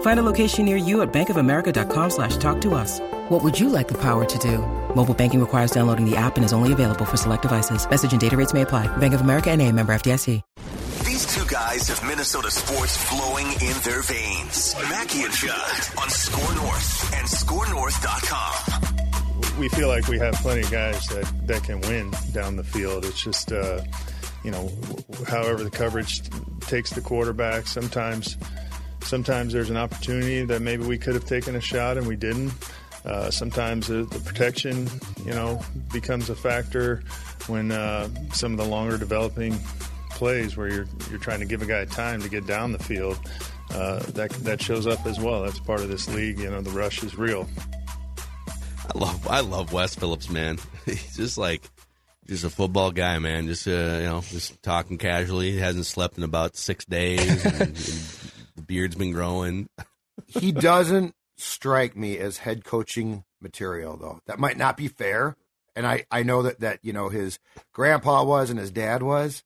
Find a location near you at bankofamerica.com slash talk to us. What would you like the power to do? Mobile banking requires downloading the app and is only available for select devices. Message and data rates may apply. Bank of America and a member FDIC. These two guys have Minnesota sports flowing in their veins. Mackey and Judd on SKOR North and SKORNorth.com. We feel like we have plenty of guys that, that can win down the field. It's just, uh, you know, however the coverage takes the quarterback. Sometimes, sometimes there's an opportunity that maybe we could have taken a shot and we didn't. Uh, sometimes the, the, protection, you know, becomes a factor when uh, some of the longer developing plays where you're you're trying to give a guy time to get down the field. Uh, that that shows up as well. That's part of this league. You know, the rush is real. I love I love Wes Phillips, man. He's just like just a football guy, man. Just uh, you know, just talking casually. He hasn't slept in about six days. and, beard's been growing. he doesn't strike me as head coaching material, though. That might not be fair. And I, I know that, that, you know, his grandpa was and his dad was.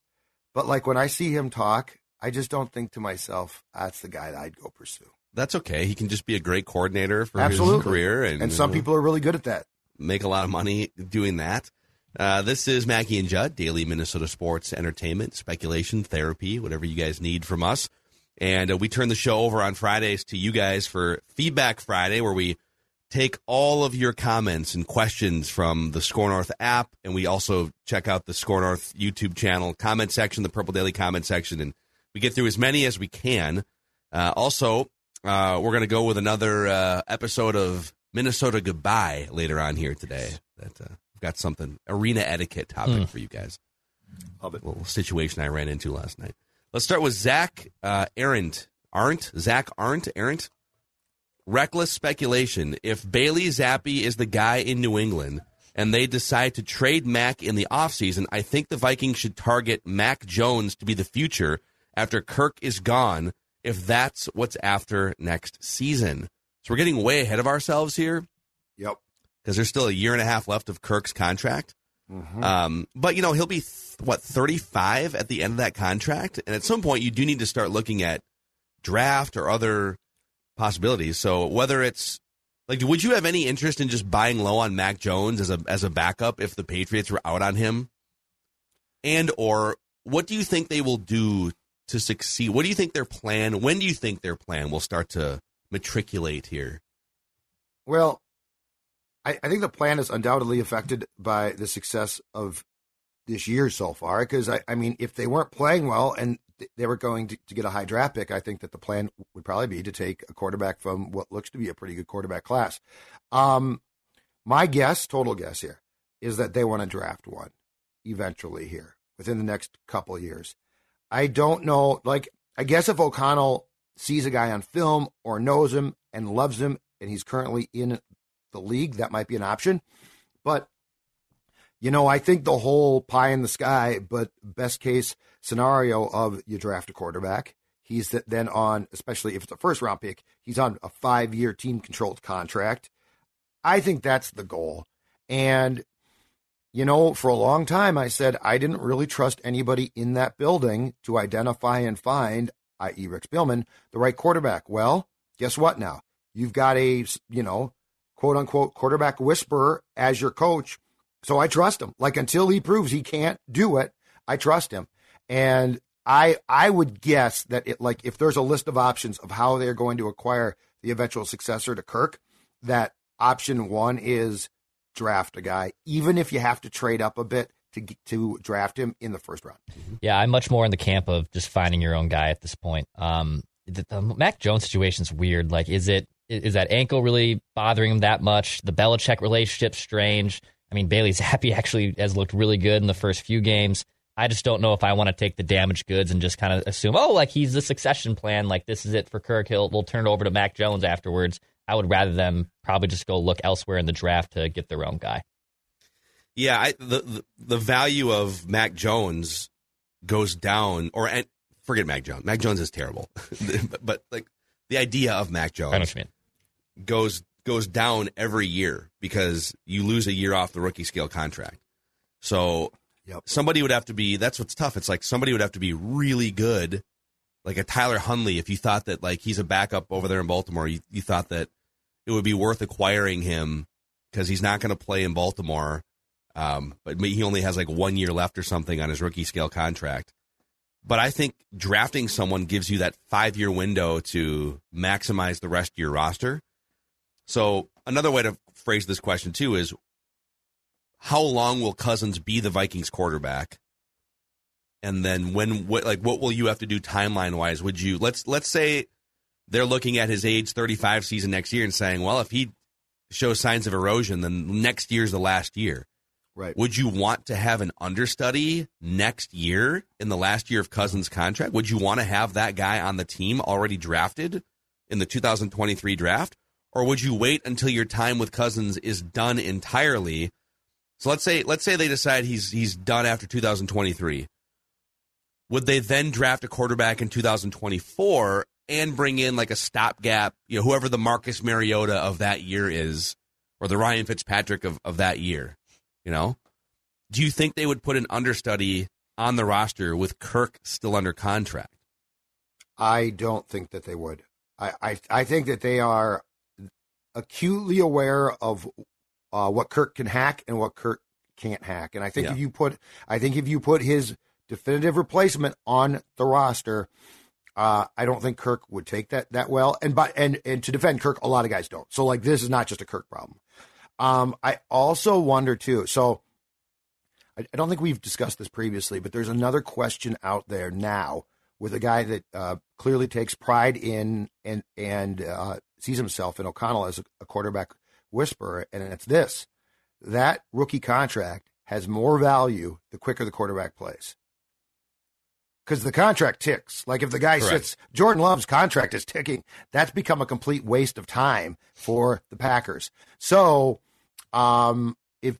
But like when I see him talk, I just don't think to myself, that's the guy that I'd go pursue. That's okay. He can just be a great coordinator for Absolutely. his career. And, and some know, people are really good at that. Make a lot of money doing that. Uh, this is Mackey and Judd, daily Minnesota sports entertainment, speculation, therapy, whatever you guys need from us. And uh, we turn the show over on Fridays to you guys for Feedback Friday, where we take all of your comments and questions from the SKOR North app. And we also check out the SKOR North YouTube channel comment section, the Purple Daily comment section, and we get through as many as we can. Uh, also, uh, we're going to go with another uh, episode of Minnesota Goodbye later on here today. That uh, we've got something arena etiquette topic mm. for you guys. Love it. A little situation I ran into last night. Let's start with Zach uh, Arendt. Aren't Zach Arendt Arendt. Reckless speculation. If Bailey Zappe is the guy in New England and they decide to trade Mac in the offseason, I think the Vikings should target Mac Jones to be the future after Kirk is gone, if that's what's after next season. So we're getting way ahead of ourselves here. Yep. Because there's still a year and a half left of Kirk's contract. Mm-hmm. Um, but, you know, he'll be what 35 at the end of that contract? And at some point you do need to start looking at draft or other possibilities. So whether it's like would you have any interest in just buying low on Mac Jones as a as a backup if the Patriots were out on him? And or what do you think they will do to succeed? What do you think their plan when do you think their plan will start to matriculate here? Well I, I think the plan is undoubtedly affected by the success of this year so far. Because I, I mean, if they weren't playing well and they were going to, to, get a high draft pick, I think that the plan would probably be to take a quarterback from what looks to be a pretty good quarterback class. Um, my guess, total guess here, is that they want to draft one eventually here within the next couple years. I don't know. Like, I guess if O'Connell sees a guy on film or knows him and loves him, and he's currently in the league, that might be an option. But you know, I think the whole pie in the sky, but best case scenario of you draft a quarterback. He's then on, especially if it's a first round pick, he's on a five year team controlled contract. I think that's the goal. And, you know, for a long time, I said I didn't really trust anybody in that building to identify and find, i.e., Rick Spielman, the right quarterback. Well, guess what now? You've got a, you know, quote unquote quarterback whisperer as your coach so I trust him. Like until he proves he can't do it, I trust him. And I I would guess that it like if there's a list of options of how they're going to acquire the eventual successor to Kirk, that option one is draft a guy. Even if you have to trade up a bit, to to draft him in the first round. Yeah, I'm much more in the camp of just finding your own guy at this point. Um, the, the Mac Jones situation is weird. Like, is it is that ankle really bothering him that much? The Belichick relationship strange. I mean, Bailey Zappe actually has looked really good in the first few games. I just don't know if I want to take the damaged goods and just kind of assume, oh, like he's the succession plan. Like this is it for Kirk. He'll we'll turn it over to Mac Jones afterwards. I would rather them probably just go look elsewhere in the draft to get their own guy. Yeah, I, the, the the value of Mac Jones goes down, or and forget Mac Jones. Mac Jones is terrible, but, but, like the idea of Mac Jones goes goes down every year because you lose a year off the rookie scale contract. So yep. somebody would have to be. That's what's tough. It's like somebody would have to be really good, like a Tyler Huntley. If you thought that like he's a backup over there in Baltimore, you, you thought that it would be worth acquiring him because he's not going to play in Baltimore um, but he only has like one year left or something on his rookie scale contract. But I think drafting someone gives you that five year window to maximize the rest of your roster. So another way to phrase this question too is how long will Cousins be the Vikings quarterback? And then when what like what will you have to do timeline wise? Would you let's let's say they're looking at his age 35 season next year and saying, well, if he shows signs of erosion, then next year's the last year. Right. Would you want to have an understudy next year in the last year of Cousins' contract? Would you want to have that guy on the team already drafted in the 2023 draft? Or would you wait until your time with Cousins is done entirely? So let's say let's say they decide he's he's done after 2023. Would they then draft a quarterback in 2024 and bring in like a stopgap, you know, whoever the Marcus Mariota of that year is, or the Ryan Fitzpatrick of, of that year? You know, do you think they would put an understudy on the roster with Kirk still under contract? I don't think that they would. I I, I think that they are acutely aware of uh, what Kirk can hack and what Kirk can't hack. And I think yeah. if you put, I think if you put his definitive replacement on the roster, uh, I don't think Kirk would take that that well. And by and and to defend Kirk, a lot of guys don't. So like this is not just a Kirk problem. Um, I also wonder too. So I, I, don't think we've discussed this previously, but there's another question out there now with a guy that uh, clearly takes pride in and and uh, sees himself in O'Connell as a, a quarterback whisperer, and it's this: that rookie contract has more value the quicker the quarterback plays because the contract ticks. Like if the guy Correct. sits, Jordan Love's contract is ticking. That's become a complete waste of time for the Packers. So, um, if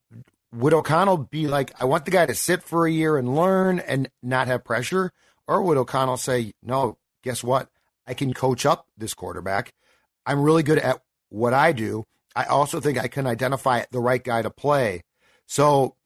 would O'Connell be like, I want the guy to sit for a year and learn and not have pressure, or would O'Connell say, no, guess what? I can coach up this quarterback. I'm really good at what I do. I also think I can identify the right guy to play. So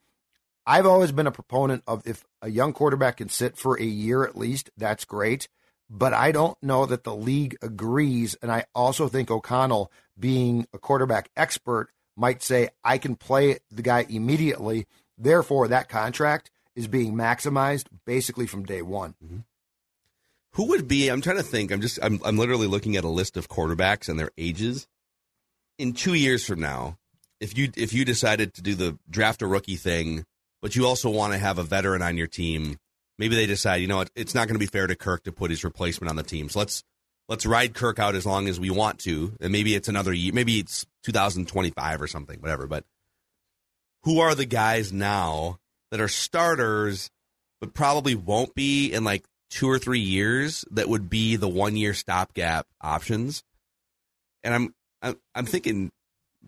I've always been a proponent of if a young quarterback can sit for a year at least, that's great. But I don't know that the league agrees. And I also think O'Connell, being a quarterback expert, might say, I can play the guy immediately. Therefore, that contract is being maximized basically from day one. Mm-hmm. Who would be? I'm trying to think. I'm just. I'm. I'm literally looking at a list of quarterbacks and their ages. In two years from now, if you if you decided to do the draft a rookie thing but you also want to have a veteran on your team. Maybe they decide, you know, it's not going to be fair to Kirk to put his replacement on the team. So let's let's ride Kirk out as long as we want to, and maybe it's another year, maybe it's 2025 or something, whatever. But who are the guys now that are starters, but probably won't be in like two or three years that would be the one year stopgap options? And I'm, I'm thinking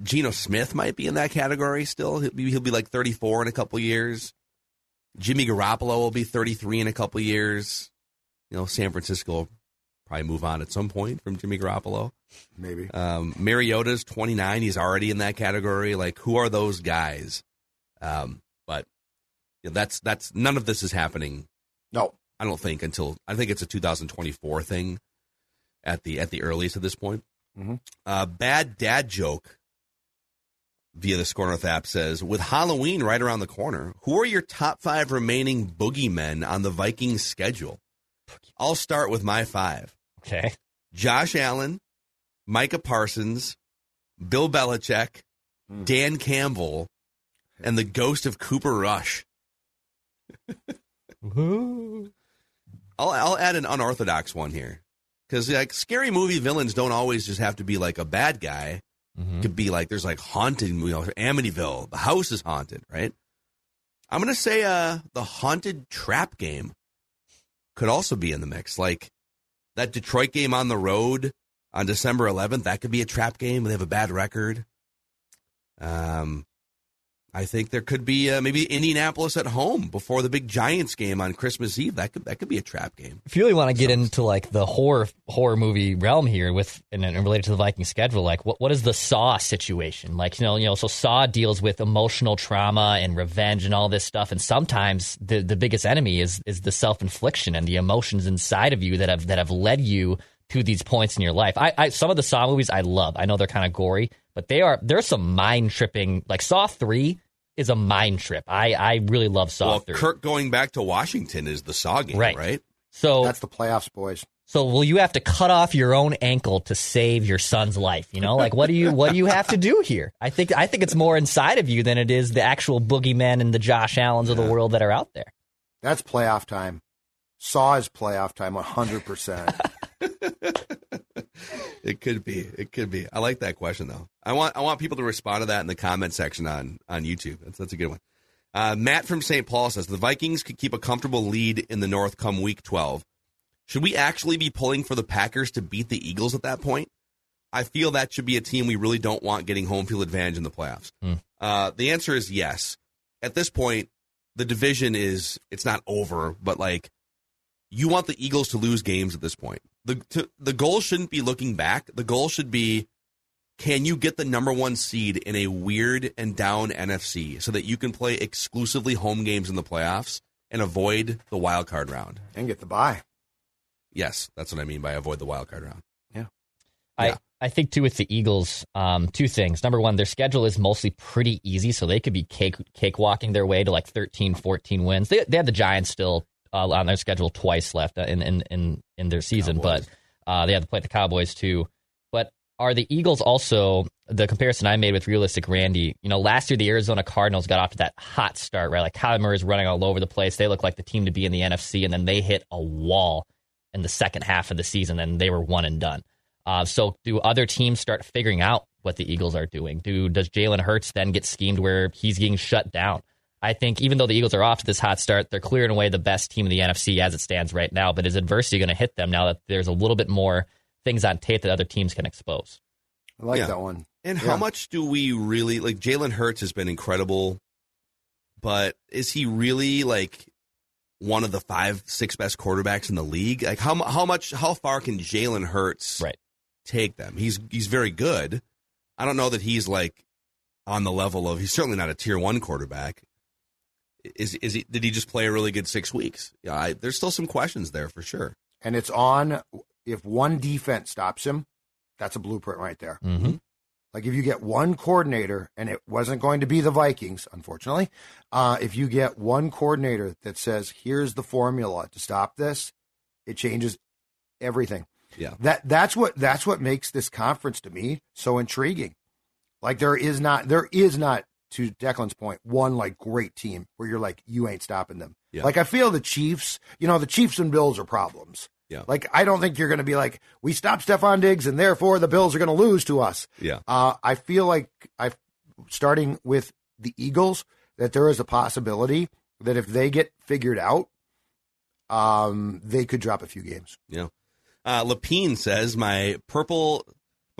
Geno Smith might be in that category still. He'll be, he'll be like 34 in a couple years. Jimmy Garoppolo will be 33 in a couple years. You know, San Francisco will probably move on at some point from Jimmy Garoppolo. Maybe. Um, Mariota's 29. He's already in that category. Like, who are those guys? Um, but you know, that's that's none of this is happening. No, I don't think until I think it's a 2024 thing at the at the earliest at this point. Mm-hmm. Uh, bad dad joke via the SKOR North app says, with Halloween right around the corner, who are your top five remaining boogeymen on the Vikings schedule? I'll start with my five. Okay. Josh Allen, Micah Parsons, Bill Belichick, mm. Dan Campbell, and the ghost of Cooper Rush. I'll I'll add an unorthodox one here because like scary movie villains don't always just have to be like a bad guy. Mhm. Could be like there's like haunted, you know, Amityville. The house is haunted, right? I'm gonna say uh the haunted trap game could also be in the mix. Like that Detroit game on the road on December 11th, that could be a trap game. They have a bad record. Um, I think there could be uh, maybe Indianapolis at home before the big Giants game on Christmas Eve. That could that could be a trap game. If you really want to get into like the horror horror movie realm here with and, and related to the Viking schedule, like what what is the Saw situation? Like you know you know so Saw deals with emotional trauma and revenge and all this stuff, and sometimes the the biggest enemy is is the self infliction and the emotions inside of you that have that have led you to these points in your life. I, I some of the Saw movies I love. I know they're kind of gory, but they are there's some mind tripping. Like Saw three is a mind trip. I I really love Saw well, three. Kirk going back to Washington is the Saw game, Right. right? so That's the playoffs, boys. So will you have to cut off your own ankle to save your son's life? You know, like what do you what do you have to do here? I think I think it's more inside of you than it is the actual boogeymen and the Josh Allens of the world that are out there. That's playoff time. Saw is playoff time, 100%. It could be. It could be. I like that question though. I want I want people to respond to that in the comment section on on YouTube. That's that's a good one. Uh, Matt from St. Paul says the Vikings could keep a comfortable lead in the North come Week 12. Should we actually be pulling for the Packers to beat the Eagles at that point? I feel that should be a team we really don't want getting home field advantage in the playoffs. Hmm. Uh, the answer is yes. At this point, the division is it's not over, but like you want the Eagles to lose games at this point. The to, the goal shouldn't be looking back. The goal should be can you get the number one seed in a weird and down NFC so that you can play exclusively home games in the playoffs and avoid the wild card round? and get the bye. Yes, that's what I mean by avoid the wild card round. I, Yeah. I think too with the Eagles, um, two things. Number one, their schedule is mostly pretty easy, so they could be cake cakewalking their way to like 13, 14 wins. They they have the Giants still uh, on their schedule twice left in in in, in their season, Cowboys. but uh, they have to play the Cowboys too. But are the Eagles also the comparison I made with realistic Randy? You know, last year the Arizona Cardinals got off to that hot start, right? Like Kyler Murray's running all over the place. They look like the team to be in the NFC, and then they hit a wall in the second half of the season, and they were one and done. Uh, so, do other teams start figuring out what the Eagles are doing? Do does Jalen Hurts then get schemed where he's getting shut down? I think even though the Eagles are off to this hot start, they're clearing away the best team in the NFC as it stands right now. But is adversity going to hit them now that there's a little bit more things on tape that other teams can expose? I like Yeah. that one. And Yeah. how much do we really like? Jalen Hurts has been incredible, but is he really like one of the five, six best quarterbacks in the league? Like how how much how far can Jalen Hurts Right. take them? He's he's very good. I don't know that he's like on the level of. He's certainly not a tier one quarterback. Is is he? Did he just play a really good six weeks? Yeah, I, there's still some questions there for sure. And it's on if one defense stops him, that's a blueprint right there. Mm-hmm. Like if you get one coordinator, and it wasn't going to be the Vikings, unfortunately. Uh, if you get one coordinator that says, "Here's the formula to stop this," it changes everything. Yeah. That that's what that's what makes this conference to me so intriguing. Like there is not there is not to Declan's point one like great team where you're like you ain't stopping them. Yeah. Like I feel the Chiefs, you know, the Chiefs and Bills are problems. Yeah. Like I don't think you're going to be like we stopped Stefon Diggs and therefore the Bills are going to lose to us. Yeah. Uh, I feel like I, starting with the Eagles, that there is a possibility that if they get figured out, um, they could drop a few games. Yeah. Uh, Lapine says my purple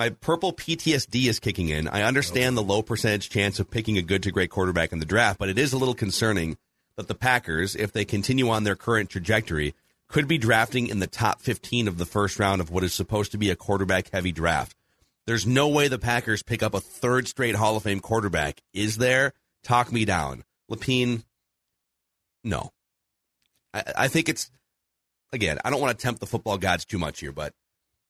my purple PTSD is kicking in. I understand the low percentage chance of picking a good to great quarterback in the draft, but it is a little concerning that the Packers, if they continue on their current trajectory, could be drafting in the top 15 of the first round of what is supposed to be a quarterback heavy draft. There's no way the Packers pick up a third straight Hall of Fame quarterback. Is there? Talk me down. Lapine, no. I, I think it's again, I don't want to tempt the football gods too much here, but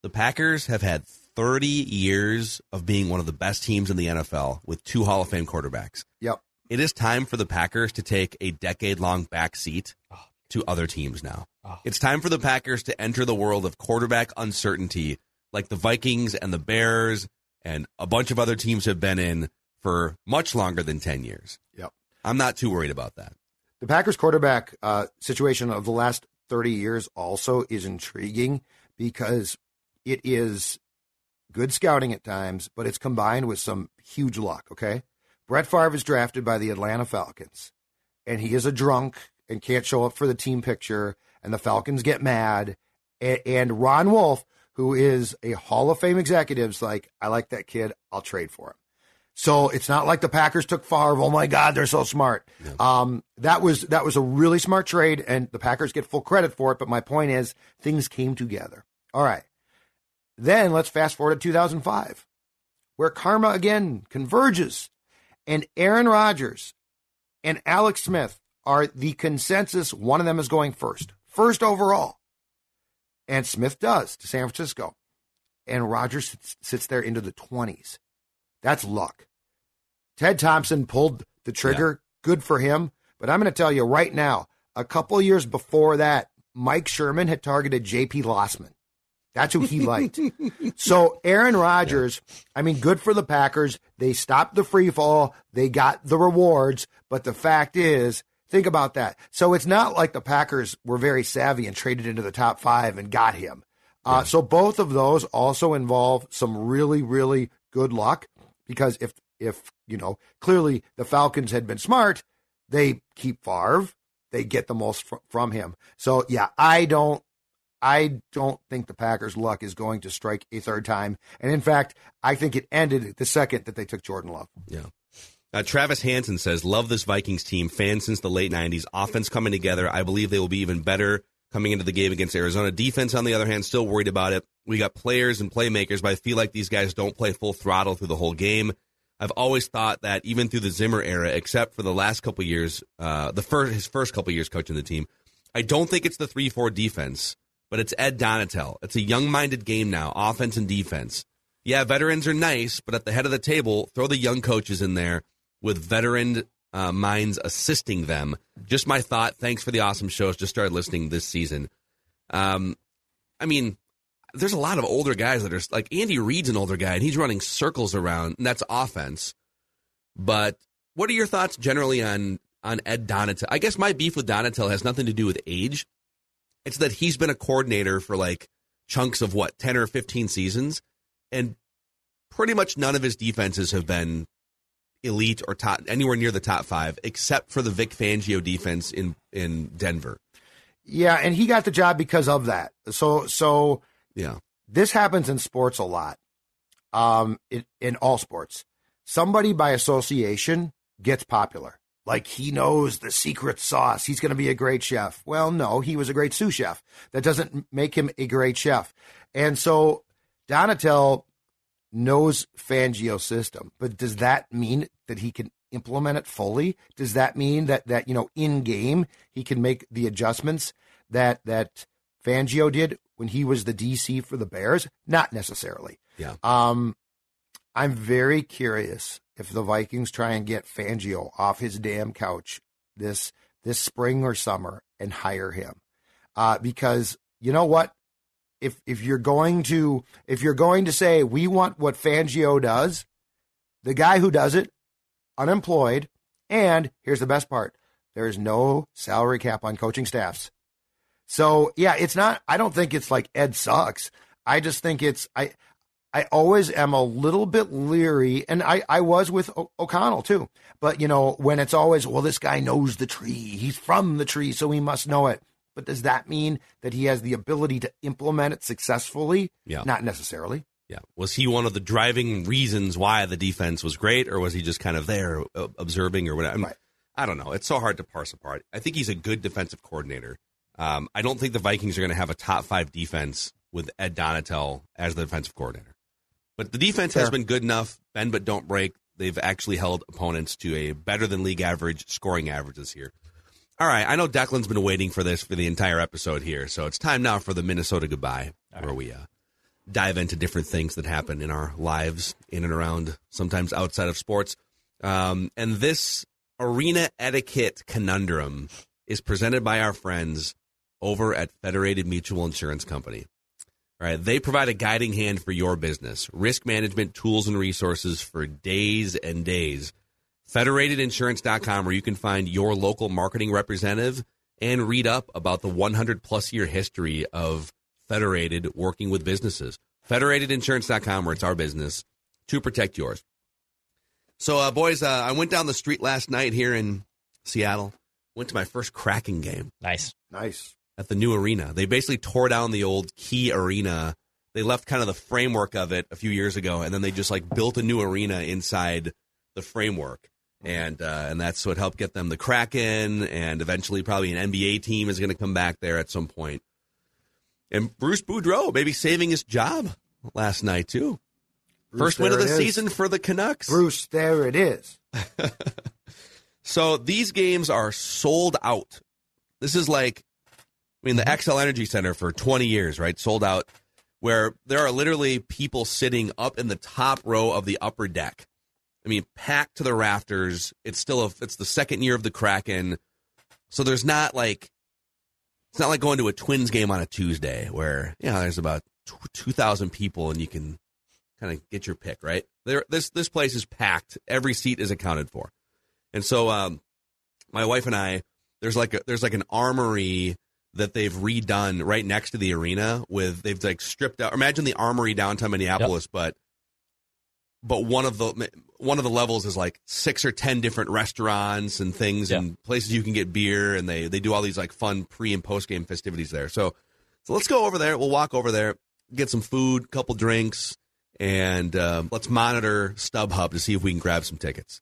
the Packers have had 30 years of being one of the best teams in the NFL with two Hall of Fame quarterbacks. Yep. It is time for the Packers to take a decade long backseat to other teams now. It's time for the Packers to enter the world of quarterback uncertainty like the Vikings and the Bears and a bunch of other teams have been in for much longer than 10 years. Yep. I'm not too worried about that. the Packers quarterback uh, situation of the last 30 years also is intriguing because it is good scouting at times, but it's combined with some huge luck. Okay. Brett Favre is drafted by the Atlanta Falcons, and he is a drunk and can't show up for the team picture, and the Falcons get mad. And, and Ron Wolf, who is a Hall of Fame executive, is like, I like that kid. I'll trade for him. So it's not like the Packers took Favre. Oh my God, they're so smart. Yeah. Um, that was that was a really smart trade, and the Packers get full credit for it. But my point is, things came together. All right. Then let's fast forward to 2005, where karma again converges, and Aaron Rodgers and Alex Smith are the consensus. One of them is going first, first overall, and Smith does to San Francisco, and Rodgers sits there into the 20s. That's luck. Ted Thompson pulled the trigger. Yeah. Good for him. But I'm going to tell you right now, a couple years before that, Mike Sherman had targeted J.P. Losman. That's who he liked. so Aaron Rodgers, yeah. I mean, good for the Packers. They stopped the free fall. They got the rewards. But the fact is, think about that. So it's not like the Packers were very savvy and traded into the top five and got him. Uh, yeah. So both of those also involve some really, really good luck because if if you know clearly the Falcons had been smart, they keep Favre, they get the most fr- from him. So yeah, I don't. I don't think the Packers' luck is going to strike a third time. And in fact, I think it ended the second that they took Jordan Love. Yeah. Uh, Travis Hansen says, Love this Vikings team. Fan since the late 90s. Offense coming together. I believe they will be even better coming into the game against Arizona. Defense, on the other hand, still worried about it. We got players and playmakers, but I feel like these guys don't play full throttle through the whole game. I've always thought that even through the Zimmer era, except for the last couple years, uh, the first his first couple years coaching the team, I don't think it's the three four defense, but it's Ed Donatell. It's a young minded game now, offense and defense. Yeah, veterans are nice, but at the head of the table, throw the young coaches in there with veteran uh, minds assisting them. Just my thought. Thanks for the awesome shows. Just started listening this season. Um, I mean, there's a lot of older guys that are like Andy Reid's an older guy and he's running circles around, and that's offense. But what are your thoughts generally on on Ed Donatell? I guess my beef with Donatell has nothing to do with age. It's that he's been a coordinator for like chunks of what ten or fifteen seasons, and pretty much none of his defenses have been elite or top anywhere near the top five, except for the Vic Fangio defense in in Denver. Yeah, and he got the job because of that. So so yeah. This happens in sports a lot. Um, in, in all sports, somebody by association gets popular. Like he knows the secret sauce. He's going to be a great chef. Well, no, he was a great sous chef. That doesn't make him a great chef. And so Donatell knows Fangio's system, but does that mean that he can implement it fully? Does that mean that that you know in game he can make the adjustments that that Fangio did when he was the DC for the Bears? Not necessarily. Yeah. Um, I'm very curious if the Vikings try and get Fangio off his damn couch this this spring or summer and hire him, uh, because you know what? If if you're going to if you're going to say we want what Fangio does, the guy who does it, unemployed, and here's the best part: there is no salary cap on coaching staffs. So yeah, it's not. I don't think it's like Ed sucks. I just think it's I. I always am a little bit leery, and I, I was with o- O'Connell too. But you know, when it's always, well, this guy knows the tree, he's from the tree, so he must know it. But does that mean that he has the ability to implement it successfully? Yeah, not necessarily. Yeah, was he one of the driving reasons why the defense was great, or was he just kind of there uh, observing or whatever? Right. I don't know. It's so hard to parse apart. I think he's a good defensive coordinator. Um, I don't think the Vikings are going to have a top five defense with Ed Donatell as the defensive coordinator. But the defense Fair. has been good enough. Bend but don't break. They've actually held opponents to a better than league average scoring averages here. All right, I know Declan's been waiting for this for the entire episode here, so it's time now for the Minnesota goodbye, All where right. we uh, dive into different things that happen in our lives, in and around, sometimes outside of sports. Um, and this arena etiquette conundrum is presented by our friends over at Federated Mutual Insurance Company. All right, they provide a guiding hand for your business, risk management tools and resources for days and days. Federatedinsurance.com, where you can find your local marketing representative and read up about the 100 plus year history of Federated working with businesses. Federatedinsurance.com, where it's our business to protect yours. So, uh, boys, uh, I went down the street last night here in Seattle. Went to my first Kraken game Nice. Nice. At the new arena. They basically tore down the old Key Arena. They left kind of the framework of it a few years ago, and then they just like built a new arena inside the framework. And uh, and that's what helped get them the Kraken, and eventually probably an NBA team is going to come back there at some point. And Bruce Boudreau maybe saving his job last night too. Bruce, First win of the is. season for the Canucks. Bruce, there it is. So these games are sold out. This is like, I mean, the Xcel Energy Center for 20 years, right? Sold out, where there are literally people sitting up in the top row of the upper deck. I mean, packed to the rafters. It's still a, it's the second year of the Kraken. So there's not like, it's not like going to a Twins game on a Tuesday where, you know, there's about 2,000 people and you can kind of get your pick, right? There, this, this place is packed. Every seat is accounted for. And so, um, my wife and I, there's like a, there's like an armory that they've redone right next to the arena with they've like stripped out. Imagine the armory downtown Minneapolis, but but one of the one of the levels is like six or ten different restaurants and things Yeah. and places you can get beer and they they do all these like fun pre and post game festivities there. So so let's go over there. We'll walk over there, get some food, couple drinks, and um, let's monitor StubHub to see if we can grab some tickets.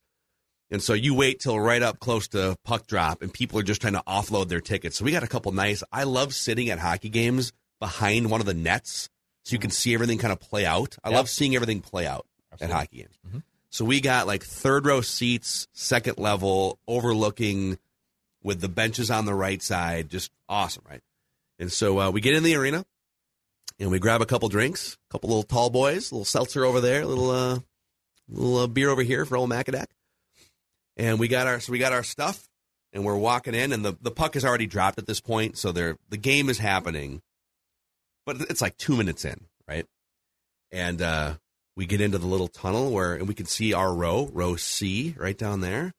And so you wait till right up close to puck drop, and people are just trying to offload their tickets. So we got a couple nice. I love sitting at hockey games behind one of the nets, so you can see everything kind of play out. I Yep. love seeing everything play out at hockey games. So we got like third row seats, second level, overlooking with the benches on the right side. Just awesome, right? And so uh, we get in the arena and we grab a couple drinks, a couple little tall boys, a little seltzer over there, a little uh, little uh, beer over here for old Macadac. And we got our so we got our stuff, and we're walking in, and the, the puck is already dropped at this point, so they're the game is happening, but it's like two minutes in, right? And uh, we get into the little tunnel where and we can see our row, row C, right down there.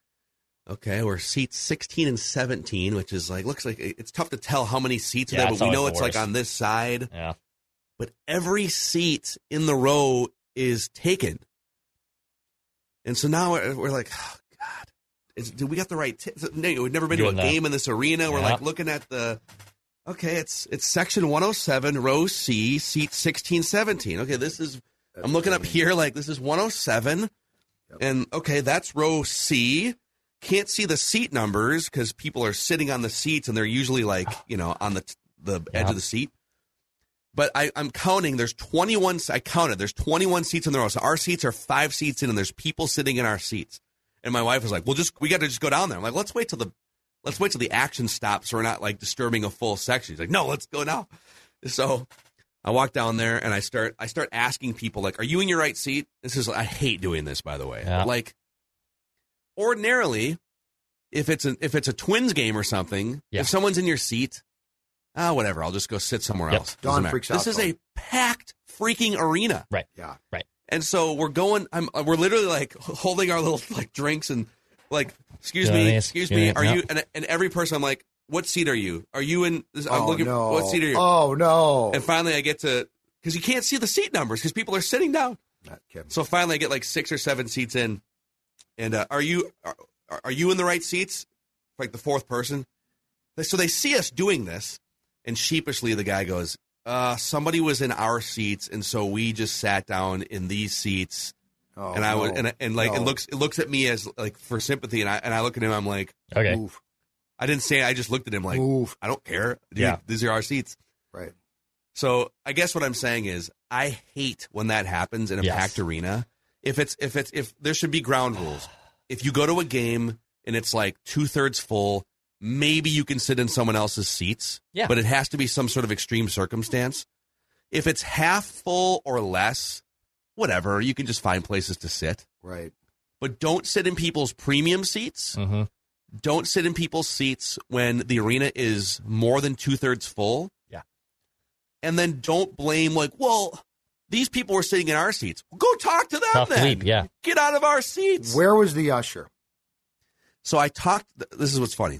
Okay, we're seats 16 and 17, which is like looks like it's tough to tell how many seats are Yeah, there, but we know it's like on this side Yeah. but every seat in the row is taken. And so now we're, we're like, oh, God, is, did we got the right? T-? No, we've never been to a Doing the- game in this arena. We're like looking at the, okay, it's it's section 107, row C, seat 1617. Okay, this is, I'm looking up here, like this is 107. And okay, that's row C. Can't see the seat numbers because people are sitting on the seats and they're usually like, you know, on the the edge of the seat. But I, I'm counting. There's 21. I counted. There's 21 seats in the row. So our seats are five seats in, and there's people sitting in our seats. And my wife was like, "Well, just we got to just go down there." I'm like, "Let's wait till the let's wait till the action stops, so we're not like disturbing a full section." She's like, "No, let's go now." So I walk down there and I start I start asking people like, "Are you in your right seat?" This is I hate doing this by the way. Yeah. Like ordinarily, if it's an if it's a Twins game or something, Yeah. if someone's in your seat, ah, whatever, I'll just go sit somewhere Yep. else. Don Doesn't matter. freaks This is Don. a packed freaking arena. Right. Yeah. Right. And so we're going. I'm. We're literally like holding our little like drinks and like, excuse Yeah, me, excuse me. Are yeah. you? And, and every person, I'm like, what seat are you? Are you in? This, I'm oh, looking. no. What seat are you? Oh, no. And finally, I get to because you can't see the seat numbers because people are sitting down. Not Kevin. So finally, I get like six or seven seats in. And uh, are you are, are you in the right seats? Like the fourth person. So they see us doing this, and sheepishly the guy goes, uh, "Somebody was in our seats, and so we just sat down in these seats." Oh, and I was no. and, and like it looks it looks at me as like for sympathy, and I and I look at him. I'm like, Okay. Move. I didn't say. it, I just looked at him like, Move. I don't care. Dude, Yeah. these are our seats. Right. So I guess what I'm saying is I hate when that happens in a Yes. packed arena. If it's if it's if there should be ground rules. If you go to a game and it's like two thirds full, maybe you can sit in someone else's seats. Yeah. But it has to be some sort of extreme circumstance. If it's half full or less, whatever, you can just find places to sit. Right. But don't sit in people's premium seats. hmm Don't sit in people's seats when the arena is more than two thirds full. Yeah. And then don't blame like, well, these people were sitting in our seats. Go talk to them Tough then. leap, yeah. Get out of our seats. Where was the usher? So I talked. This is what's funny.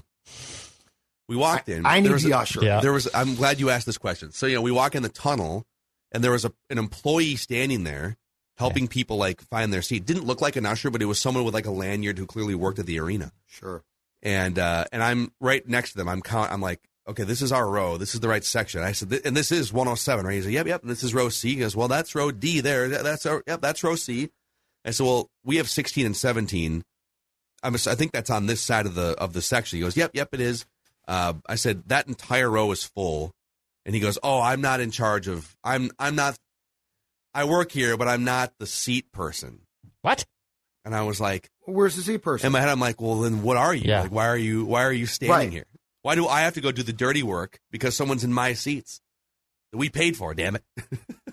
We walked in. I, I need the a, usher. Yeah. There was. I'm glad you asked this question. So you know, we walk in the tunnel, and there was a, an employee standing there helping people like find their seat. Didn't look like an usher, but it was someone with like a lanyard who clearly worked at the arena. Sure. And uh, and I'm right next to them. I'm count. I'm like, okay, this is our row. This is the right section. I said, and this is 107, right? He said, yep, yep. And this is row C. He goes, well, that's row D there. That's our, yep, that's row C. I said, well, we have 16 and 17. I'm, I think that's on this side of the of the section. He goes, yep, yep, it is. Uh, I said that entire row is full, and he goes, oh, I'm not in charge of. I'm I'm not. I work here, but I'm not the seat person. What? And I was like, Where's the seat person? in my head, I'm like, well, then what are you? Yeah. Like, why are you? Why are you standing Right. here? Why do I have to go do the dirty work because someone's in my seats that we paid for? Damn it!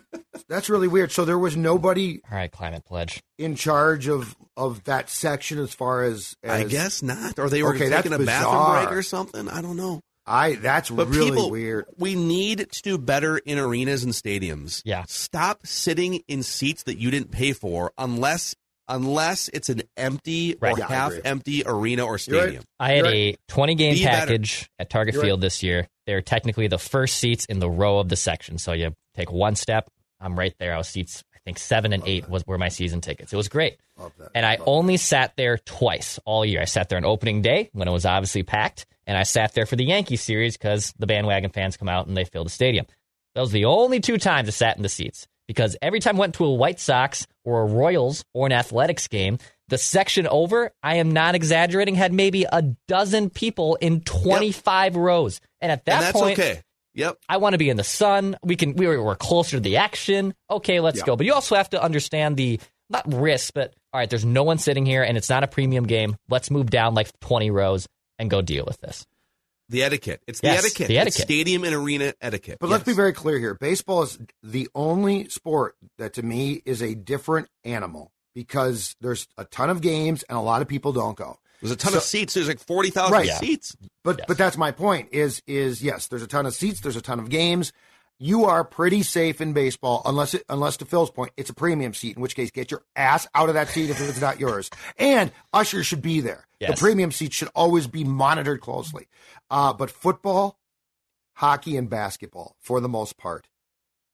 That's really weird. So there was nobody All right, climate pledge. in charge of of that section as far as, I guess not, or they were Okay, taking a that's bathroom break or something. I don't know. I. That's But really people, weird. we need to do better in arenas and stadiums. Yeah. Stop sitting in seats that you didn't pay for, unless unless it's an empty Right. or Yeah, half empty arena or You're right. stadium. I had You're a 20 game Be better. package at Target You're Field this year. They're technically the first seats in the row of the section. So you take one step, I'm right there. I was seats, I think seven and eight was were my season tickets. It was great. Love that. And I only sat there twice all year. I sat there on opening day when it was obviously packed, and I sat there for the Yankee series because the bandwagon fans come out and they fill the stadium. Those were the only two times I sat in the seats because every time I went to a White Sox or a Royals or an athletics game, the section over, I am not exaggerating, had maybe a dozen people in 25 rows. And at that and point, okay. Yep. I want to be in the sun. We can. We were, we're closer to the action. Okay, let's Yeah. go. But you also have to understand the not risk, but all right. There's no one sitting here, and it's not a premium game. Let's move down like 20 rows and go deal with this. The etiquette. It's Yes, the etiquette. the It's etiquette. stadium and arena etiquette. But let's be very clear here. Baseball is the only sport that to me is a different animal because there's a ton of games and a lot of people don't go. There's a ton So- of seats. There's like forty thousand Right. Seats. But Yes. but that's my point is is yes, there's a ton of seats, there's a ton of games. You are pretty safe in baseball unless it, unless to Phil's point, it's a premium seat, in which case get your ass out of that seat if it's not yours. And ushers should be there. Yes. The premium seats should always be monitored closely. Uh, but football, hockey, and basketball, for the most part,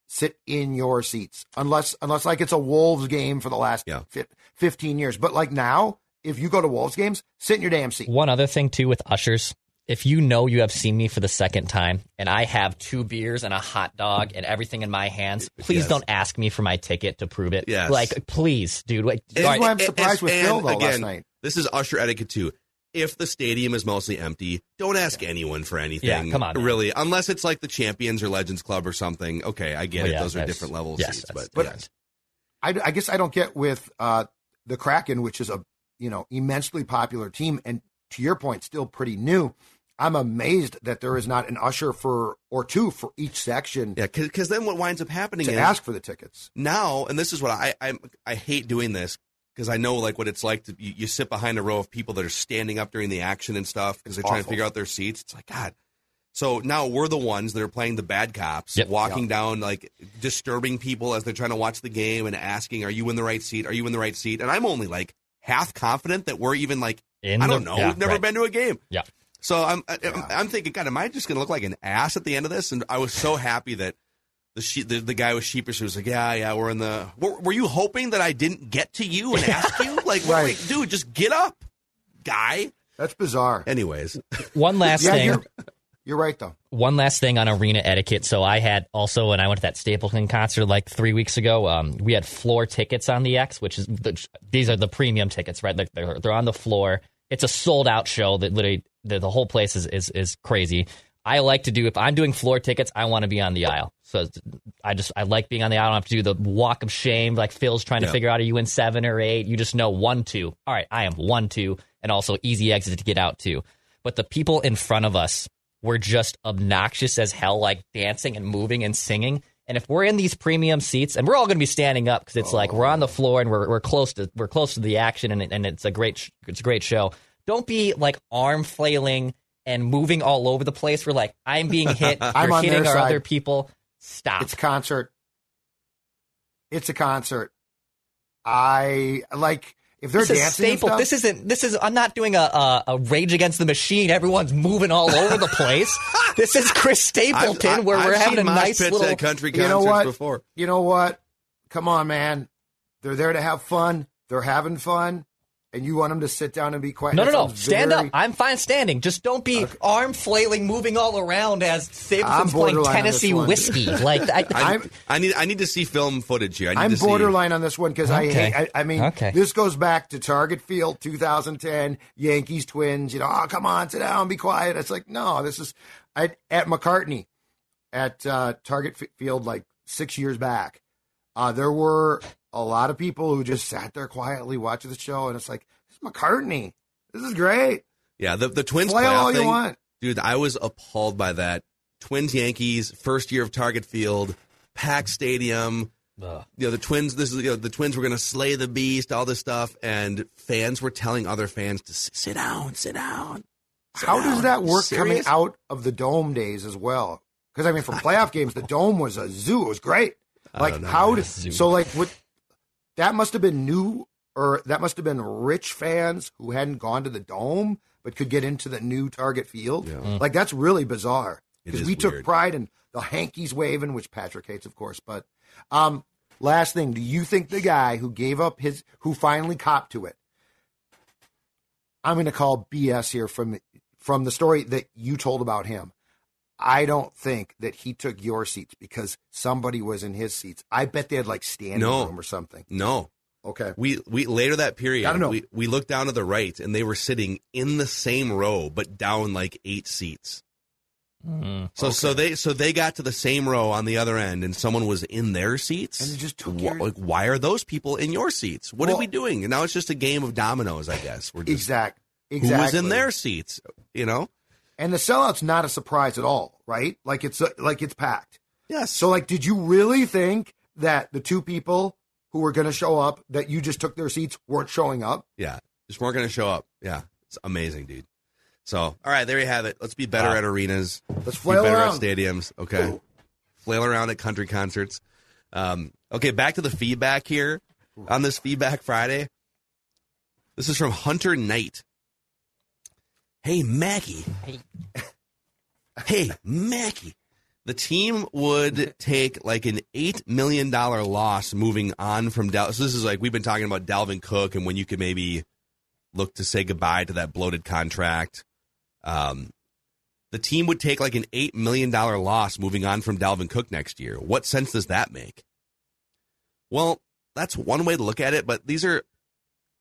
sit in your seats unless unless like it's a Wolves game for the last Yeah. fif- 15 years. But like now, if you go to Wolves games, sit in your damn seat. One other thing too with ushers, if you know you have seen me for the second time and I have two beers and a hot dog and everything in my hands, please Yes. don't ask me for my ticket to prove it. Yes. Like, please, dude. Like, This all is right, why I'm And- surprised with and Phil though again, last night. This is usher etiquette too. If the stadium is mostly empty, don't ask anyone for anything. Yeah, come on, man. Really, unless it's like the Champions or Legends Club or something. Okay, I get Well, it. yeah, Those are different levels yes, seats, that's but, different. yeah. I, I guess I don't get with uh, the Kraken, which is a you know immensely popular team, and to your point, still pretty new. I'm amazed that there is not an usher for or two for each section yeah, because then what winds up happening to is ask for the tickets. now, and this is what I I, I hate doing this because I know like what it's like to you, you sit behind a row of people that are standing up during the action and stuff because they're trying to figure out their seats. It's like God. So now we're the ones that are playing the bad cops, Yep. walking down like disturbing people as they're trying to watch the game and asking, "Are you in the right seat? Are you in the right seat?" And I'm only like half confident that we're even like In I don't know. yeah, We've never right. been to a game. Yeah. So I'm I, I'm, I'm thinking, God, am I just going to look like an ass at the end of this? And I was so happy that the she, the, the guy was sheepish. Who was like, Yeah, yeah, we're in the. Were, were you hoping that I didn't get to you and ask you? Like, Right. wait, dude, just get up, guy. That's bizarre. Anyways, one last Yeah, thing. You're, you're right though. one last thing on arena etiquette. So I had also when I went to that Stapleton concert like three weeks ago, um, we had floor tickets on the X, which is the, these are the premium tickets, right? Like they're, they're on the floor. It's a sold out show that literally the, the whole place is, is is crazy. I like to do if I'm doing floor tickets, I want to be on the aisle. So I just I like being on the aisle. I don't have to do the walk of shame like Phil's trying to Yeah. figure out are you in seven or eight. You just know one two. All right, I am one two, and also easy exit to get out too. But the people in front of us were just obnoxious as hell, like dancing and moving and singing. And if we're in these premium seats, and we're all going to be standing up because it's like we're on the oh. floor and we're, we're close to we're close to the action, and, and it's a great it's a great show. Don't be like arm flailing and moving all over the place. We're like I'm being hit, I'm you're hitting our side. other people. Stop. It's a concert. It's a concert. I like if they're This is dancing and staple. stuff- This isn't. This is. I'm not doing a, a a Rage Against the Machine. Everyone's moving all over the place. this is Chris Stapleton, I've- where I've we're having a nice pits little. at country you know what? before. You know what? Come on, man. They're there to have fun. They're having fun, and you want them to sit down and be quiet. No, no, That no. sounds Stand very- up. I'm fine standing. Just don't be arm flailing, moving all around as I'm playing borderline on Tennessee whiskey. Like I, I, I'm- need I need to see film footage here. I need I'm to see- borderline on this one because I hate. I, I mean, Okay. this goes back to Target Field 2010, Yankees Twins. You know, oh come on, sit down, be quiet. It's like no, this is I, at McCartney at uh, Target F- Field like six years back. Uh, there were a lot of people who just sat there quietly watching the show, and it's like this is McCartney. This is great. Yeah, the the Twins Flail playoff all you thing, want. dude. I was appalled by that. Twins Yankees first year of Target Field, packed stadium. Ugh. You know the Twins. This is you know, the Twins were going to slay the beast, all this stuff, and fans were telling other fans to sit down, sit down. sit How does that work coming out of the dome days as well? Because I mean, for playoff games, the dome was a zoo. It was great. Like know, how man. did so like what? That must have been new, or that must have been rich fans who hadn't gone to the dome but could get into the new Target Field. Like that's really bizarre because is we took pride in the hankies waving, which Patrick hates, of course. But um, last thing, do you think the guy who gave up his, who finally copped to it? I'm going to call BS here from from the story that you told about him. I don't think that he took your seats because somebody was in his seats. I bet they had like standing No. room or something. No, Okay. we we later that period, Gotta know. we we looked down to the right, and they were sitting in the same row, but down like eight seats. Mm. So so they so they got to the same row on the other end, and someone was in their seats. And they just took Wh- your- like, why are those people in your seats? What are we doing? And now it's just a game of dominoes, I guess. We're just Exact. who Exactly. was in their seats, you know? And the sellout's not a surprise at all, right? Like it's like it's packed. Yes. So like, did you really think that the two people who were going to show up that you just took their seats weren't showing up? yeah, just weren't going to show up. Yeah, it's amazing, dude. So, all right, there you have it. Let's be better Wow. at arenas. Let's be flail better around. at stadiums. Okay, flail around at country concerts. Um, okay, back to the feedback here on this Feedback Friday. This is from Hunter Knight. Hey, Mackey. Hey. Hey, Mackey. The team would take like an $8 million loss moving on from Dallas. So this is like, we've been talking about Dalvin Cook and when you could maybe look to say goodbye to that bloated contract. Um, the team would take like an $8 million loss moving on from Dalvin Cook next year. What sense does that make? Well, that's one way to look at it, but these are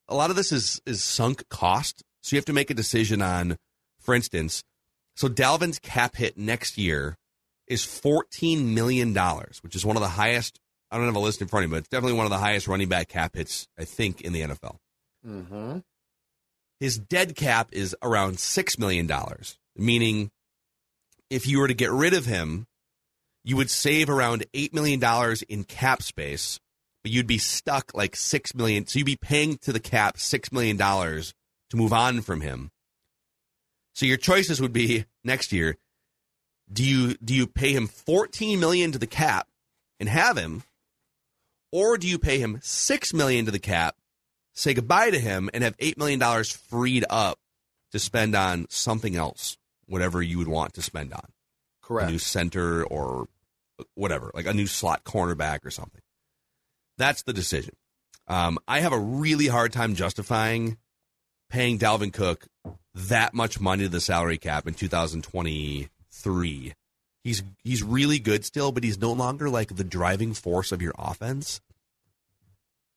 a lot of this is is sunk cost. So you have to make a decision on, for instance, so Dalvin's cap hit next year is $14 million, which is one of the highest. I don't have a list in front of me, but it's definitely one of the highest running back cap hits, I think, in the NFL. Mm-hmm. His dead cap is around $6 million, meaning if you were to get rid of him, you would save around $8 million in cap space, but you'd be stuck like 6 million. So you'd be paying to the cap $6 million to move on from him. So your choices would be next year. Do you do you pay him 14 million to the cap and have him or do you pay him 6 million to the cap say goodbye to him and have 8 million dollars freed up to spend on something else whatever you would want to spend on? A Correct. new center or whatever like a new slot cornerback or something. That's the decision. Um, i have a really hard time justifying paying dalvin cook that much money to the salary cap in 2023 he's he's really good still but he's no longer like the driving force of your offense.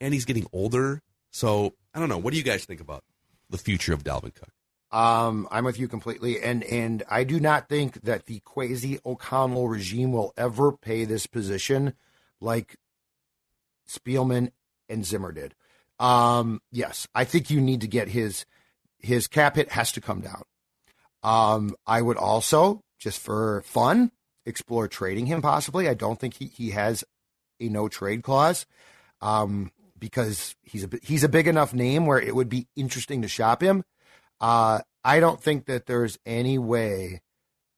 And he's getting older. So i don't know. What do you guys think about the future of dalvin cook? Um, I'm with you completely, and and I do not think that the Kwesi O'Connell regime will ever pay this position like Spielman and Zimmer did. Um, yes, I think you need to get his his cap hit has to come down. Um, I would also just for fun explore trading him possibly. I don't think he he has a no trade clause. Um, because he's a he's a big enough name where it would be interesting to shop him. Uh, I don't think that there's any way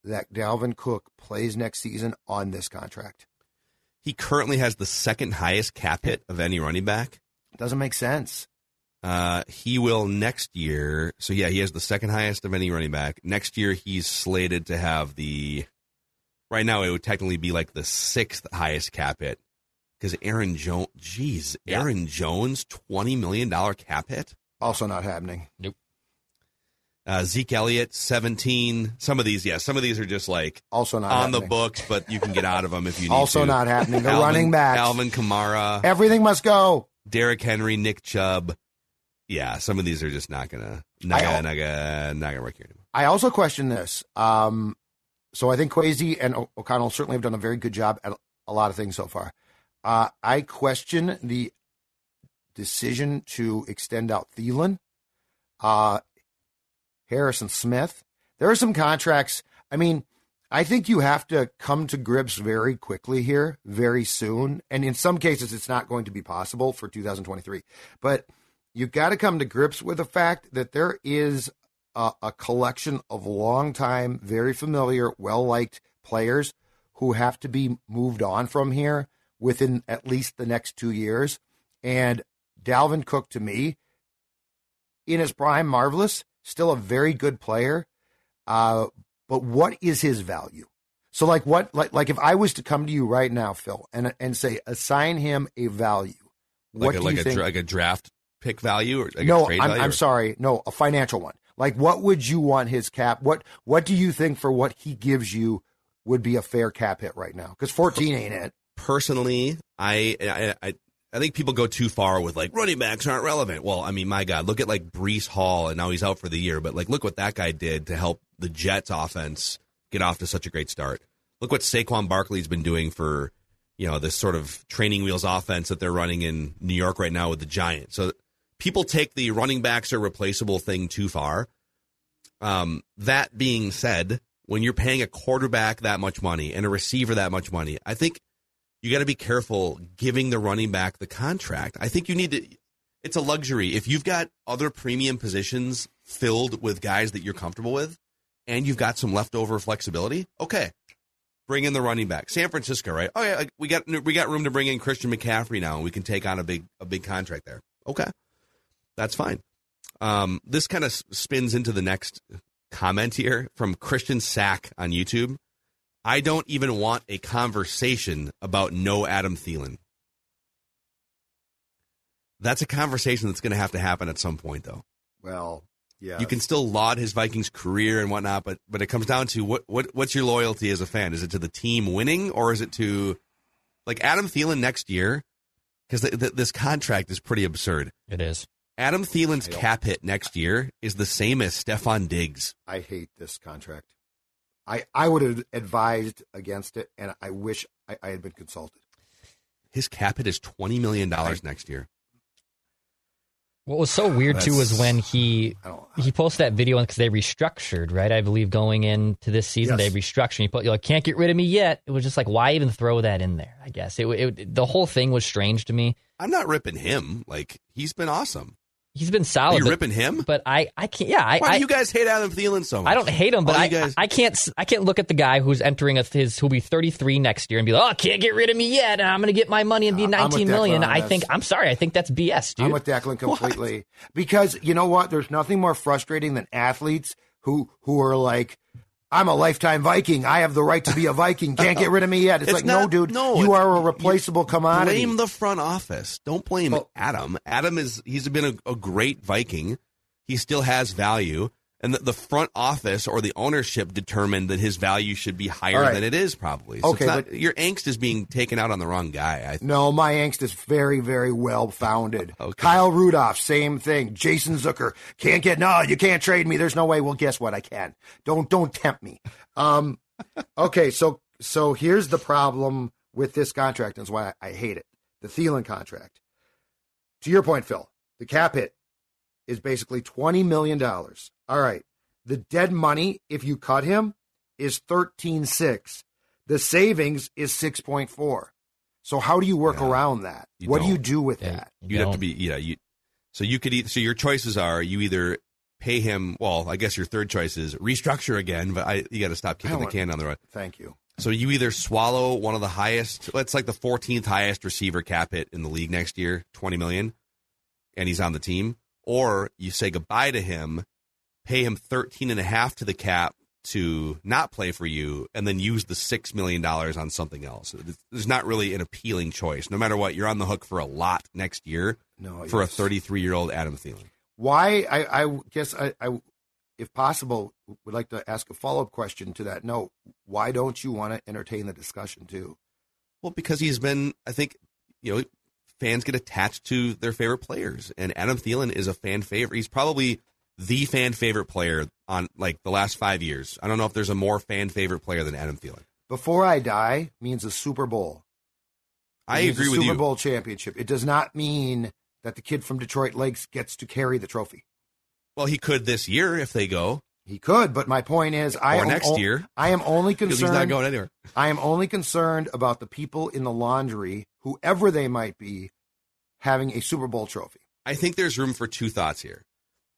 that Dalvin Cook plays next season on this contract. he currently has the second highest cap hit of any running back Doesn't make sense. Uh, he will next year. So yeah, he has the second highest of any running back. Next year, he's slated to have the. Right now, it would technically be like the sixth highest cap hit because Aaron Jones. Jeez, Yeah. Aaron Jones, twenty million dollar cap hit. Also not happening. Nope. Uh, Zeke Elliott, seventeen. Some of these, yeah, some of these are just like Also not on the books, but you can get out of them if you need Also to. not happening. The Alvin- running back, Alvin Kamara, Everything must go. Derrick Henry, Nick Chubb. Yeah, some of these are just not gonna, not gonna, not gonna, not gonna work here anymore. I also question this. Um, so I think Kwesi and o- O'Connell certainly have done a very good job at a lot of things so far. Uh, I question the decision to extend out Thielen, uh, Harrison Smith. There are some contracts. I mean, I think you have to come to grips very quickly here, very soon. And in some cases, it's not going to be possible for 2023. But you've got to come to grips with the fact that there is a, a collection of long-time, very familiar, well-liked players who have to be moved on from here within at least the next two years. And Dalvin Cook, to me, in his prime, marvelous, still a very good player. Uh, but what is his value? So, like, what, like, like, if I was to come to you right now, Phil, and and say assign him a value, what Like a, do you a, think? dra- like a draft pick value or no, I'm, value? I'm or- sorry. No, a financial one. Like, what would you want his cap? What What do you think for what he gives you would be a fair cap hit right now? Because 14 ain't it. Personally, I, I, I, I think people go too far with like running backs aren't relevant. Well, I mean, my God, look at like Breece Hall, and now he's out for the year. But like, look what that guy did to help the Jets offense get off to such a great start. Look what Saquon Barkley's been doing for, you know, this sort of training wheels offense that they're running in New York right now with the Giants. So people take the running backs are replaceable thing too far. Um, that being said, when you're paying a quarterback that much money and a receiver that much money, I think you got to be careful giving the running back the contract. I think you need to. It's a luxury if you've got other premium positions filled with guys that you're comfortable with, and you've got some leftover flexibility. Okay, bring in the running back. San Francisco, right? Oh yeah, we got we got room to bring in Christian McCaffrey now, and we can take on a big a big contract there. Okay, that's fine. Um, this kind of spins into the next comment here from Christian Sack on YouTube. I don't even want a conversation about no Adam Thielen. That's a conversation that's going to have to happen at some point, though. Well, yeah. You can still laud his Vikings career and whatnot, but but it comes down to what what what's your loyalty as a fan? Is it to the team winning, or is it to like Adam Thielen next year? Because th- th- this contract is pretty absurd. It is. Adam Thielen's cap hit next year is the same as Stefon Diggs. I hate this contract. I I would have advised against it, and I wish I, I had been consulted. His cap hit is twenty million dollars next year. What was so weird too was when he he posted that video because they restructured, right? I believe going into this season Yes. they restructured. He put you like can't get rid of me yet. It was just like why even throw that in there? I guess it, it the whole thing was strange to me. I'm not ripping him. Like he's been awesome. He's been Are solid. you but, ripping him? but I I can't. Yeah, I Why I, do you guys hate Adam Thielen so much? I don't hate him, but I, guys- I can't s- I can't look at the guy who's entering a, his who'll be 33 next year and be like, oh, can't get rid of me yet. and I'm going to get my money and be Uh, I'm 19 million. I think I'm sorry. I think that's BS, dude. I'm with Declan completely because you know what? There's nothing more frustrating than athletes who who are like, "I'm a lifetime Viking. I have the right to be a Viking. Can't get rid of me yet." It's, It's like, no, dude, no, you are a replaceable commodity. Blame the front office. Don't blame Well- Adam. Adam is he's been a, a great Viking. He still has value, and the, the front office or the ownership determined that his value should be higher right. than it is. Probably. So Okay, not, but- your angst is being taken out on the wrong guy. I, No, my angst is very, very well founded. Okay. Kyle Rudolph, same thing. Jason Zucker, can't get no, you can't trade me. There's no way. Well, guess what? I can. Don't don't tempt me. Um, okay, so so here's the problem with this contract, and it's why I, I hate it. The Thielen contract. To your point, Phil, the cap hit is basically twenty million dollars. All right, the dead money if you cut him is thirteen six. The savings is six point four. So how do you work Yeah, around that? you what do you don't. do with Yeah, that? you You'd have to be, yeah. You so you could eat. So your choices are you either pay him. Well, I guess your third choice is restructure again, but I you got to stop kicking the can down the road. Thank you. So you either swallow one of the highest, it's like the 14th highest receiver cap hit in the league next year, 20 million, and he's on the team, or you say goodbye to him, pay him thirteen and a half to the cap to not play for you, and then use the six million dollars on something else. There's not really an appealing choice. No matter what, you're on the hook for a lot next year No, for yes. a 33 year old Adam Thielen. Why? I, I guess I, I, if possible, would like to ask a follow up question to that note. Why don't you want to entertain the discussion too? Well, because he's been, I think, you know, fans get attached to their favorite players, and Adam Thielen is a fan favorite. He's probably the fan favorite player on like the last five years. I don't know if there's a more fan favorite player than Adam Thielen. Before I die means a Super Bowl. It I agree with Super you. Super Bowl championship. It does not mean that the kid from Detroit Lakes gets to carry the trophy. Well, he could this year if they go, He could, but my point is, I Or am next o- year. I am only concerned. he's not going anywhere. I am only concerned about the people in the laundry, whoever they might be, having a Super Bowl trophy. I think there's room for two thoughts here.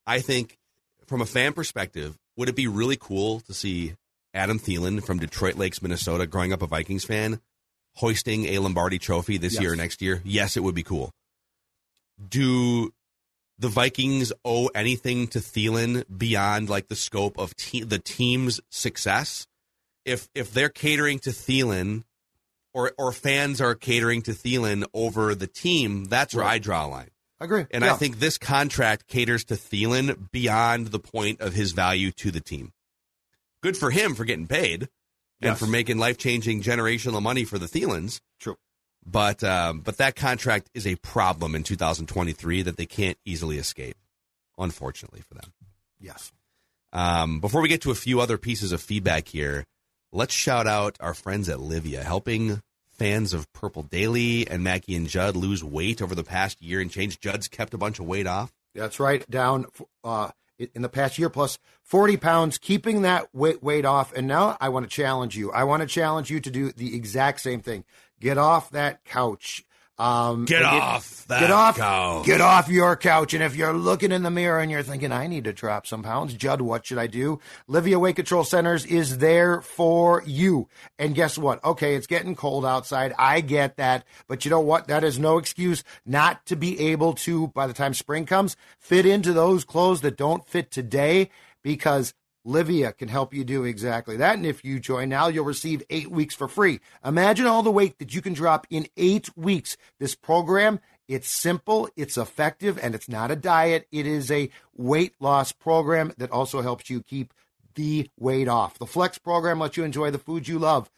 I think, from a fan perspective, would it be really cool to see Adam Thielen from Detroit Lakes, Minnesota, growing up a Vikings fan, hoisting a Lombardi trophy this Yes. year or next year? Yes, it would be cool. Do the Vikings owe anything to Thielen beyond like the scope of te- the team's success? If if they're catering to Thielen, or or fans are catering to Thielen over the team, that's where Right. I draw a line. I agree. And Yeah. I think this contract caters to Thielen beyond the point of his value to the team. Good for him for getting paid and Yes. for making life changing generational money for the Thielens. True. But um, but that contract is a problem in 2023 that they can't easily escape, unfortunately for them. Yes. Um, before we get to a few other pieces of feedback here, let's shout out our friends at Livea, helping fans of Purple Daily and Mackey and Judd lose weight over the past year and change. Judd's kept a bunch of weight off. That's right. Down uh, in the past year, plus 40 pounds, keeping that weight, weight off. And now I want to challenge you. I want to challenge you to do the exact same thing. Get off that couch. Um, Get off that get off, couch. Get off your couch. And if you're looking in the mirror and you're thinking, I need to drop some pounds, Judd, what should I do? Livea Weight Control Centers is there for you. And guess what? Okay, it's getting cold outside. I get that. But you know what? That is no excuse not to be able to, by the time spring comes, fit into those clothes that don't fit today because Livea can help you do exactly that. And if you join now, you'll receive eight weeks for free. Imagine all the weight that you can drop in eight weeks. This program, it's simple, it's effective, and it's not a diet. It is a weight loss program that also helps you keep the weight off. The Flex program lets you enjoy the foods you love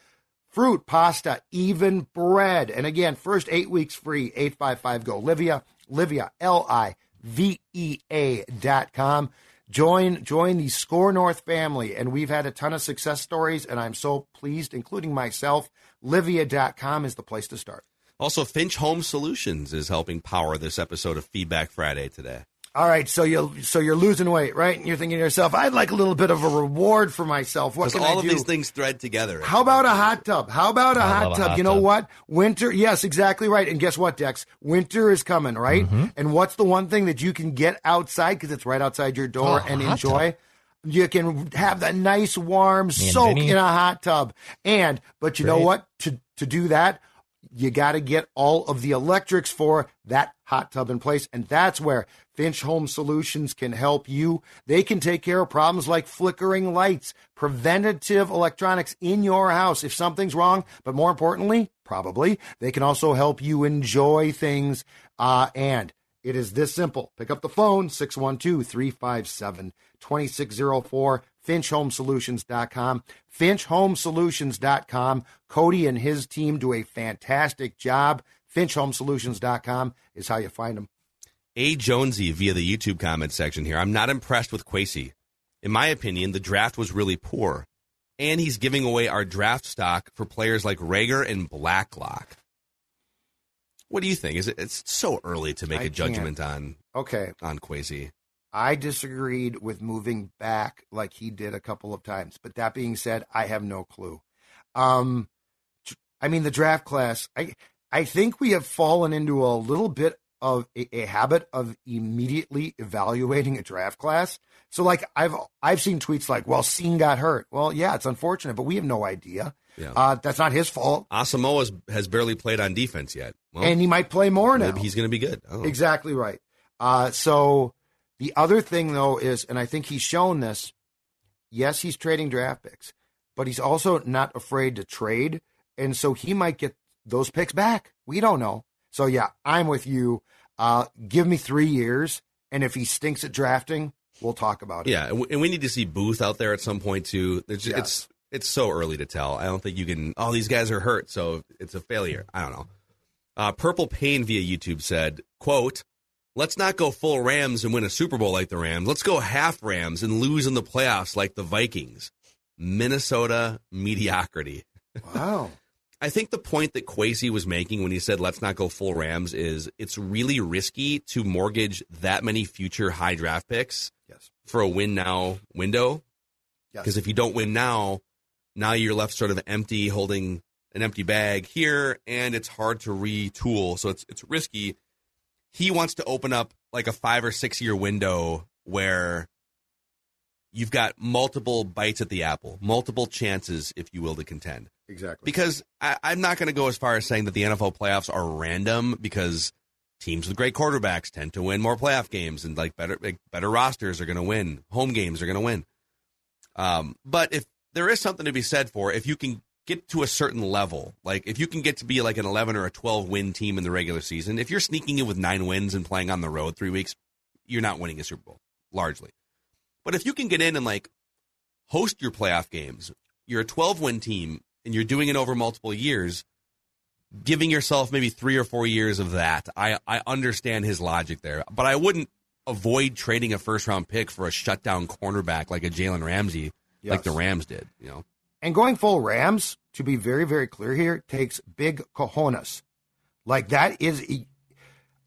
fruit, pasta, even bread. And again, first eight weeks free, 855 go. Livea, Livea, L I V E A dot com. Join join the SKOR North family, and we've had a ton of success stories, and I'm so pleased, including myself. Livea.com is the place to start. Also, Finch Home Solutions is helping power this episode of Feedback Friday today. All right, so you're so you're losing weight, right? And you're thinking to yourself, I'd like a little bit of a reward for myself. What can all I of do? these things thread together. How about a hot tub? How about a I hot love a tub? hot you know tub. what? Winter, yes, exactly right. And guess what, Dex? Winter is coming, right? Mm-hmm. And what's the one thing that you can get outside because it's right outside your door Oh, and enjoy? You can have that nice warm soak Vinny. in a hot tub. And but you know what? To to do that, you got to get all of the electrics for that hot tub in place. And that's where Finch Home Solutions can help you. They can take care of problems like flickering lights, preventative electronics in your house if something's wrong. But more importantly, probably, they can also help you enjoy things. Uh, and it is this simple. Pick up the phone, 612 357 2604, FinchHomeSolutions.com. FinchHomeSolutions.com. Cody and his team do a fantastic job. FinchHomeSolutions.com is how you find them. A. Jonesy via the YouTube comment section here. I'm not impressed with Kwesi. In my opinion, the draft was really poor. And he's giving away our draft stock for players like Reagor and Blacklock. What do you think? Is it it's so early to make I a judgment on Okay. on Kwesi? I disagreed with moving back like he did a couple of times. But that being said, I have no clue. Um, I mean, the draft class, I, I think we have fallen into a little bit of a, a habit of immediately evaluating a draft class. So like I've, I've seen tweets like, well, Cine got hurt. Well, yeah, it's unfortunate, but we have no idea. Yeah. Uh, that's not his fault. Asamoah has, barely played on defense yet. Well, and he might play more now. maybe he's going to be good. Exactly right. Uh, so The other thing, though, is, and I think he's shown this. Yes, he's trading draft picks, but he's also not afraid to trade, and so he might get those picks back. We don't know. So yeah, I'm with you. Uh, give me three years, and if he stinks at drafting, we'll talk about it. Yeah, and we, need to see Booth out there at some point too. There's, Yes. It's it's so early to tell. I don't think you can. Oh, these guys are hurt, so it's a failure. I don't know. Uh, Purple Pain via YouTube said, "quote Let's not go full Rams and win a Super Bowl like the Rams. Let's go half Rams and lose in the playoffs like the Vikings. Minnesota mediocrity." Wow. I think the point that Kwesi was making when he said let's not go full Rams is it's really risky to mortgage that many future high draft picks Yes. for a win now window. Yes. Because if you don't win now, now you're left sort of empty, holding an empty bag here, and it's hard to retool. So it's it's risky. He wants to open up like a five or six year window where you've got multiple bites at the apple, multiple chances, if you will, to contend Exactly. because I, I'm not going to go as far as saying that the NFL playoffs are random because teams with great quarterbacks tend to win more playoff games and like better like, better rosters are going to win home games are going to win. Um, but if there is something to be said for if you can get to a certain level, like if you can get to be like an 11 or a 12 win team in the regular season, if you're sneaking in with nine wins and playing on the road three weeks, you're not winning a Super Bowl largely. But if you can get in and like host your playoff games, you're a 12 win team and you're doing it over multiple years, giving yourself maybe three or four years of that. I, I understand his logic there, but I wouldn't avoid trading a first round pick for a shutdown cornerback like a Jalen Ramsey, like the Rams did. You know, And going full Rams, to be very, very clear here, takes big cojones. Like that is,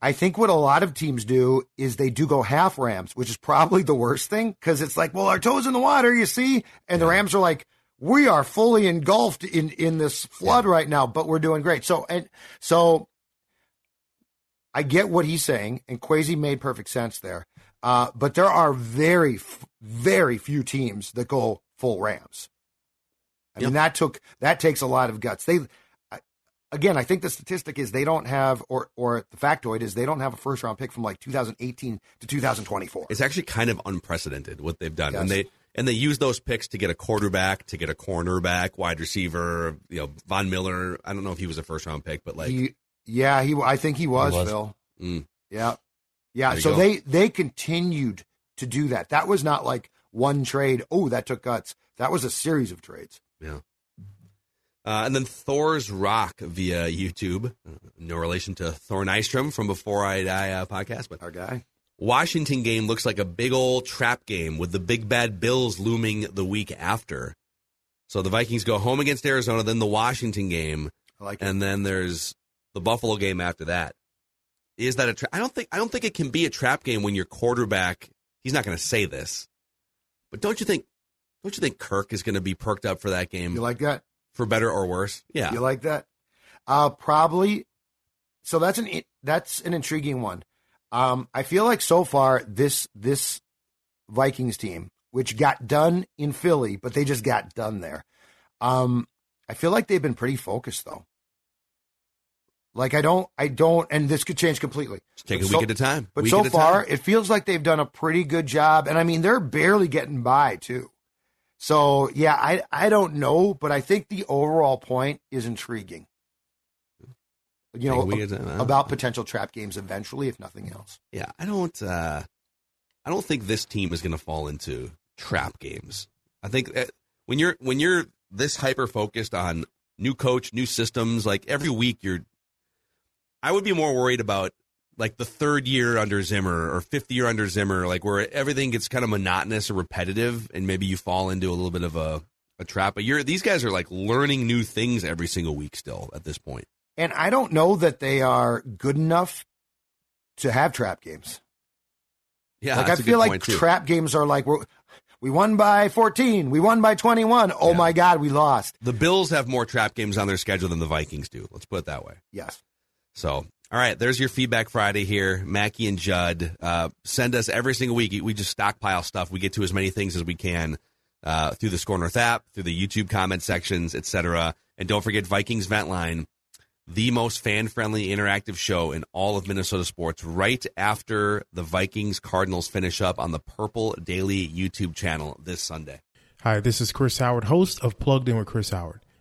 I think what a lot of teams do is they do go half Rams, which is probably the worst thing because it's like, well, our toes in the water, you see, and the Rams are like, we are fully engulfed in in this flood right now, but we're doing great. So and so, I get what he's saying, and Kwesi made perfect sense there. Uh, but there are very, f- very few teams that go full Rams. I mean, that took that takes a lot of guts. They again, I think the statistic is they don't have, or or the factoid is they don't have a first round pick from like 2018 to 2024. it's actually kind of unprecedented what they've done, and they and they use those picks to get a quarterback, to get a cornerback, wide receiver. You know, Von Miller. I don't know if he was a first round pick, but like he, yeah, he, I think he was, was. Phil. Mm. Yeah, yeah. So go. they they continued to do that. That was not like one trade. Oh, that took guts. That was a series of trades. Yeah. Uh, and then Thor's Rock via YouTube. Uh, no relation to Thor Nystrom from Before I Die uh, podcast, but Our guy. Washington game looks like a big old trap game with the big bad Bills looming the week after. So the Vikings go home against Arizona, then the Washington game, I like it. and then there's the Buffalo game after that. Is that a trap? I don't think I don't think it can be a trap game when your quarterback. He's not going to say this, but don't you think? Don't you think Kirk is going to be perked up for that game? You like that? For better or worse. Yeah. You like that? Uh, probably. So that's an that's an intriguing one. Um, I feel like so far this this Vikings team, which got done in Philly, but they just got done there. Um, I feel like they've been pretty focused though. Like I don't, I don't, and this could change completely. Just take But a so- week at a time. But Week so far, time. it feels like they've done a pretty good job, and I mean they're barely getting by too. So yeah, I I don't know, but I think the overall point is intriguing. You know, Take a week at a time. about potential trap games eventually, if nothing else. yeah, I don't. Uh, I don't think this team is going to fall into trap games. I think uh, when you're when you're this hyper focused on new coach, new systems, like every week you're. I would be more worried about like the third year under Zimmer or fifth year under Zimmer, like where everything gets kind of monotonous or repetitive, and maybe you fall into a little bit of a, a trap. But you're these guys are like learning new things every single week still at this point. And I don't know that they are good enough to have trap games. Yeah, like I feel like too. trap games are like we're, we won by 14, we won by 21. Oh Yeah. my god, we lost. The Bills have more trap games on their schedule than the Vikings do. Let's put it that way. Yes. So, all right, there's your feedback Friday here. Mackey and Judd uh, send us every single week. We just stockpile stuff. We get to as many things as we can uh, through the SKOR North app, through the YouTube comment sections, etc. And don't forget Vikings Vent Line. the most fan friendly interactive show in all of Minnesota sports right after the Vikings Cardinals finish up on the Purple Daily YouTube channel this Sunday. Hi, this is Chris Howard, host of Plugged In with Chris Howard.